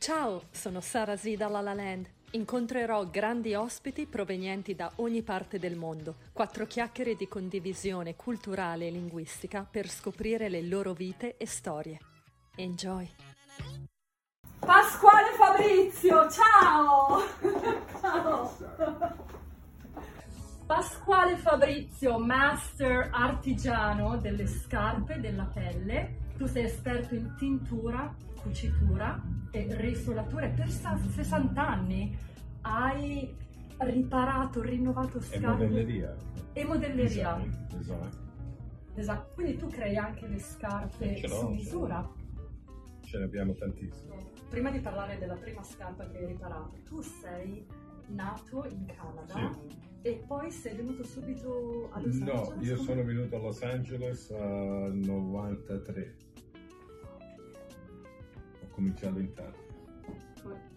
Ciao, sono Sara Z da La La Land. Incontrerò grandi ospiti provenienti da ogni parte del mondo. Quattro chiacchiere di condivisione culturale e linguistica per scoprire le loro vite e storie. Enjoy! Pasquale Fabrizio, ciao! ciao! Pasquale Fabrizio, master artigiano delle scarpe della pelle. Tu sei esperto in tintura, cucitura e risolatura e per 60 anni hai riparato, rinnovato E scarpe modelleria. e modelleria. Design, design. Esatto, quindi tu crei anche le scarpe su misura. Ce ne abbiamo tantissime. Prima di parlare della prima scarpa che hai riparato, tu sei nato in Canada Sì. e poi sei venuto subito a Los No, Angeles? io Come- sono venuto a Los Angeles a 93. Ho cominciato in Italia.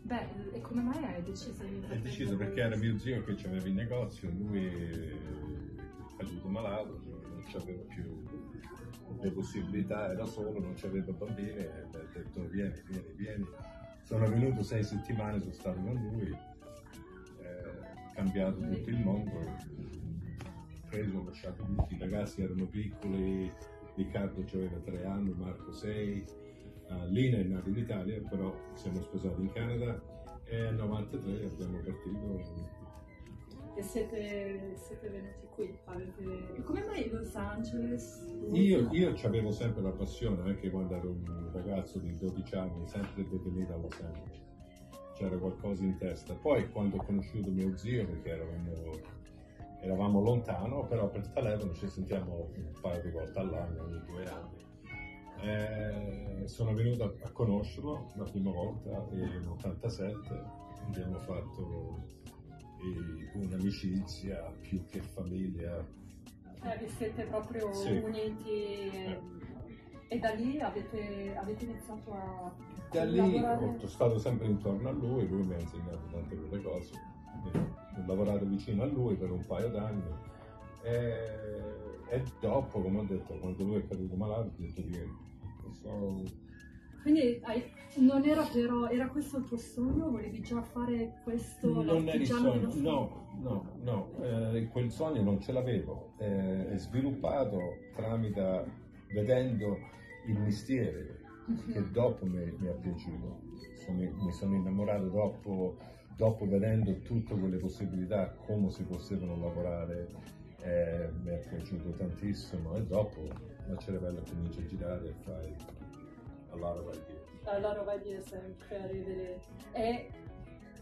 Beh, e come mai hai deciso di Ho deciso perché era mio zio che aveva il negozio, lui è caduto malato, non aveva più le possibilità, era solo, non aveva bambini e ha detto vieni, vieni, vieni. Sono venuto sei settimane, sono stato con lui, cambiato tutto il mondo, preso, ho lasciato tutti, i ragazzi erano piccoli, Riccardo aveva tre anni, Marco sei, eh, Lina è nata in Italia, però siamo sposati in Canada e nel 93 abbiamo partito. E siete, siete venuti qui? Avete... Come mai Los Angeles? Io, io avevo sempre la passione, anche quando ero un ragazzo di 12 anni, sempre di venire a Los Angeles. C'era qualcosa in testa. Poi quando ho conosciuto mio zio, perché eravamo, eravamo lontano, però per telefono ci sentiamo un paio di volte all'anno, ogni due anni. Eh, sono venuto a, a conoscerlo la prima volta nel 87, abbiamo fatto eh, un'amicizia più che famiglia. Eh, vi siete proprio Sì. uniti e, e da lì avete, avete iniziato a Da lì lavorare? ho stato sempre intorno a lui, lui mi ha insegnato tante quelle cose. Ho lavorato vicino a lui per un paio d'anni e, e dopo, come ho detto, quando lui è caduto malato, ho detto vieni. So, Quindi hai- non era però, era questo il tuo sogno? Volevi già fare questo? non è il sogno, no, no, no, eh, quel sogno non ce l'avevo, eh, è sviluppato tramite vedendo il mestiere. Che dopo mi, mi è piaciuto. Mi sono innamorato dopo, dopo vedendo tutte quelle possibilità, come si potevano lavorare, eh, mi è piaciuto tantissimo e dopo la cervella comincia a girare e fai a lot of ideas. Eh, La roba di sempre a ridere. E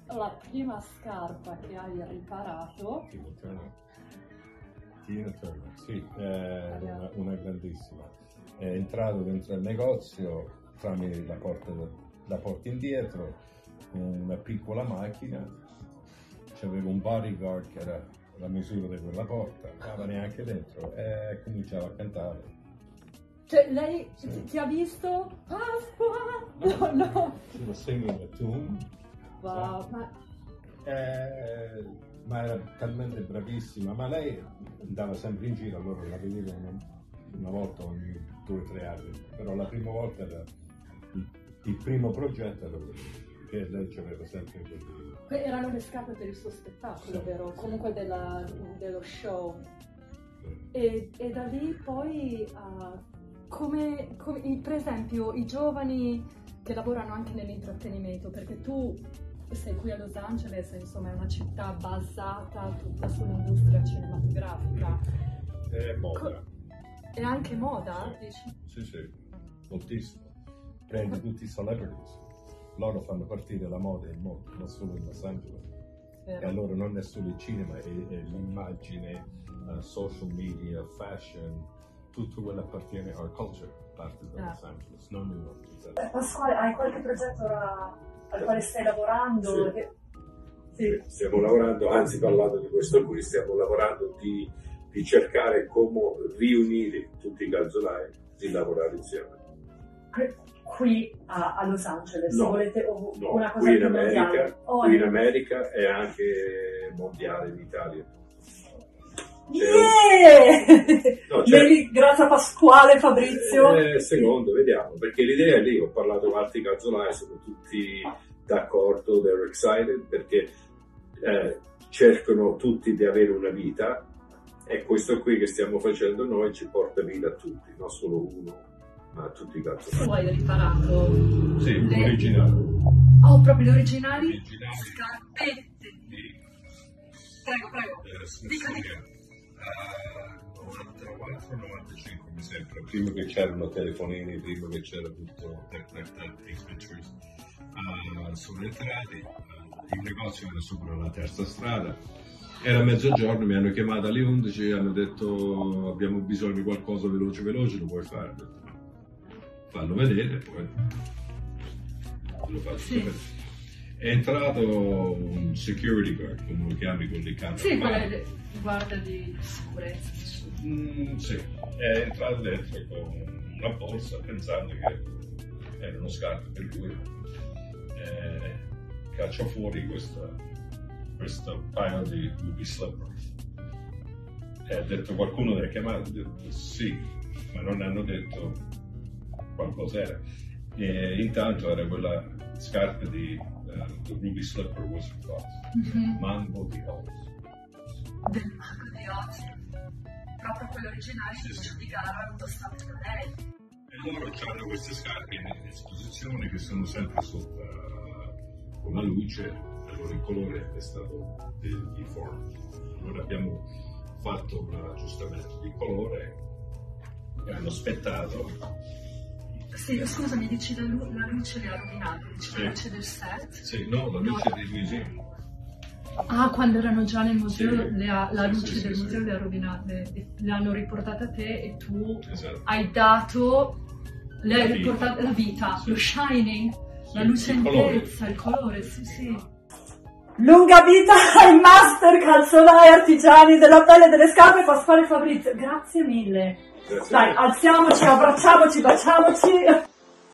la prima scarpa che hai riparato, Turner. Tina Turner, sì, è una, una grandissima. È entrato dentro il negozio tramite la porta, la porta indietro, una piccola macchina, c'aveva un bodyguard che era la misura di quella porta, non stava neanche dentro e cominciava a cantare. cioè lei Sì. ti, ha visto? Pasqua! No, no. She was singing a tune, Wow, ma Eh, ma era talmente bravissima, ma lei andava sempre in giro, allora la vedevo una, una volta ogni due o tre anni, però la prima volta era il, il primo progetto era quello, che lei ci aveva sempre quelli. que- erano le scarpe per il suo spettacolo, Sì. vero? Comunque della- dello show. E, e da lì poi, ah, come, come- per esempio, i giovani che lavorano anche nell'intrattenimento, perché tu sei qui a Los Angeles, insomma è una città basata tutta sull'industria cinematografica. È moda. E anche moda, dici? Sì, sì, moltissimo. Prende tutti i celebrities. Loro fanno partire la moda e il mondo, non solo in Los Angeles. E Vero? allora non è solo il cinema, è, è l'immagine, eh, social media, fashion, tutto quello appartiene alla culture, parte da Ah. Los Angeles, non New York. Eh, Pasquale, hai qualche progetto ora al quale stai lavorando? Sì. Che- Sì, Stiamo lavorando, anzi parlando di questo qui, stiamo lavorando di, di cercare come riunire tutti i calzolai e lavorare insieme. Qui a, a Los Angeles, No, se volete o- No, una cosa qui in mondiale. America, Oh, qui in. America e anche mondiale in Italia. Yeah! No, cioè... Ieri, grazie a Pasquale Fabrizio. Eh, eh, secondo, vediamo, perché l'idea è lì, ho parlato con altri calzolai, sono tutti d'accordo, they're excited, perché eh, cercano tutti di avere una vita e questo qui che stiamo facendo noi ci porta vita a tutti, non solo uno, ma a tutti i calzolai. Tu hai riparato? Sì, le... l'originale. Oh, proprio le originali? Originali. Scarpette. Prego, prego. Eh, Dica, dica. 94-95 mi sembra, prima che c'erano telefonini, prima che c'era tutto Tech Ventures, uh, sono entrati, uh, il negozio era sopra la terza strada, era mezzogiorno, mi hanno chiamato alle 11, hanno detto abbiamo bisogno di qualcosa veloce veloce, lo puoi fare? fanno vedere, e poi lo faccio sì. sapere. È entrato un security guard, come lo chiami quelli che hanno Sì, quella è guardia di sicurezza. Mm, sì, è entrato dentro con una borsa pensando che erano scarpe per lui. Eh, caccia fuori questa, questo paio di ruby slippers. E ha detto qualcuno li ha chiamato, ho detto sì, ma non hanno detto qualcos'era. E intanto era quella scarpa di eh, the Ruby Slipper Wizard Fox, Mhm. Mango di Oz. Del mago di Oz. Proprio quelle originali che di gara indossate da lei. E loro hanno queste scarpe in esposizione che sono sempre sotto eh, con la luce, allora il colore è stato di form. Allora abbiamo fatto un aggiustamento di colore e hanno aspettato. Sì, scusa, mi dici la, lu- la luce le ha rovinato, dici Sì. la luce del set? Sì, no, la luce del museum. Ah, quando erano già nel museo, Sì. le ha- la Sì, luce sì, del sì, museo sì. le ha rovinate, le hanno riportate a te e tu Esatto. hai dato, le hai La vita. riportate la vita, Sì. lo shining, la luce il colore. intezza, il colore, sì sì. Lunga vita ai master calzolai artigiani della pelle e delle scarpe Pasquale Fabrizio. Grazie mille. Dai, alziamoci, abbracciamoci, baciamoci.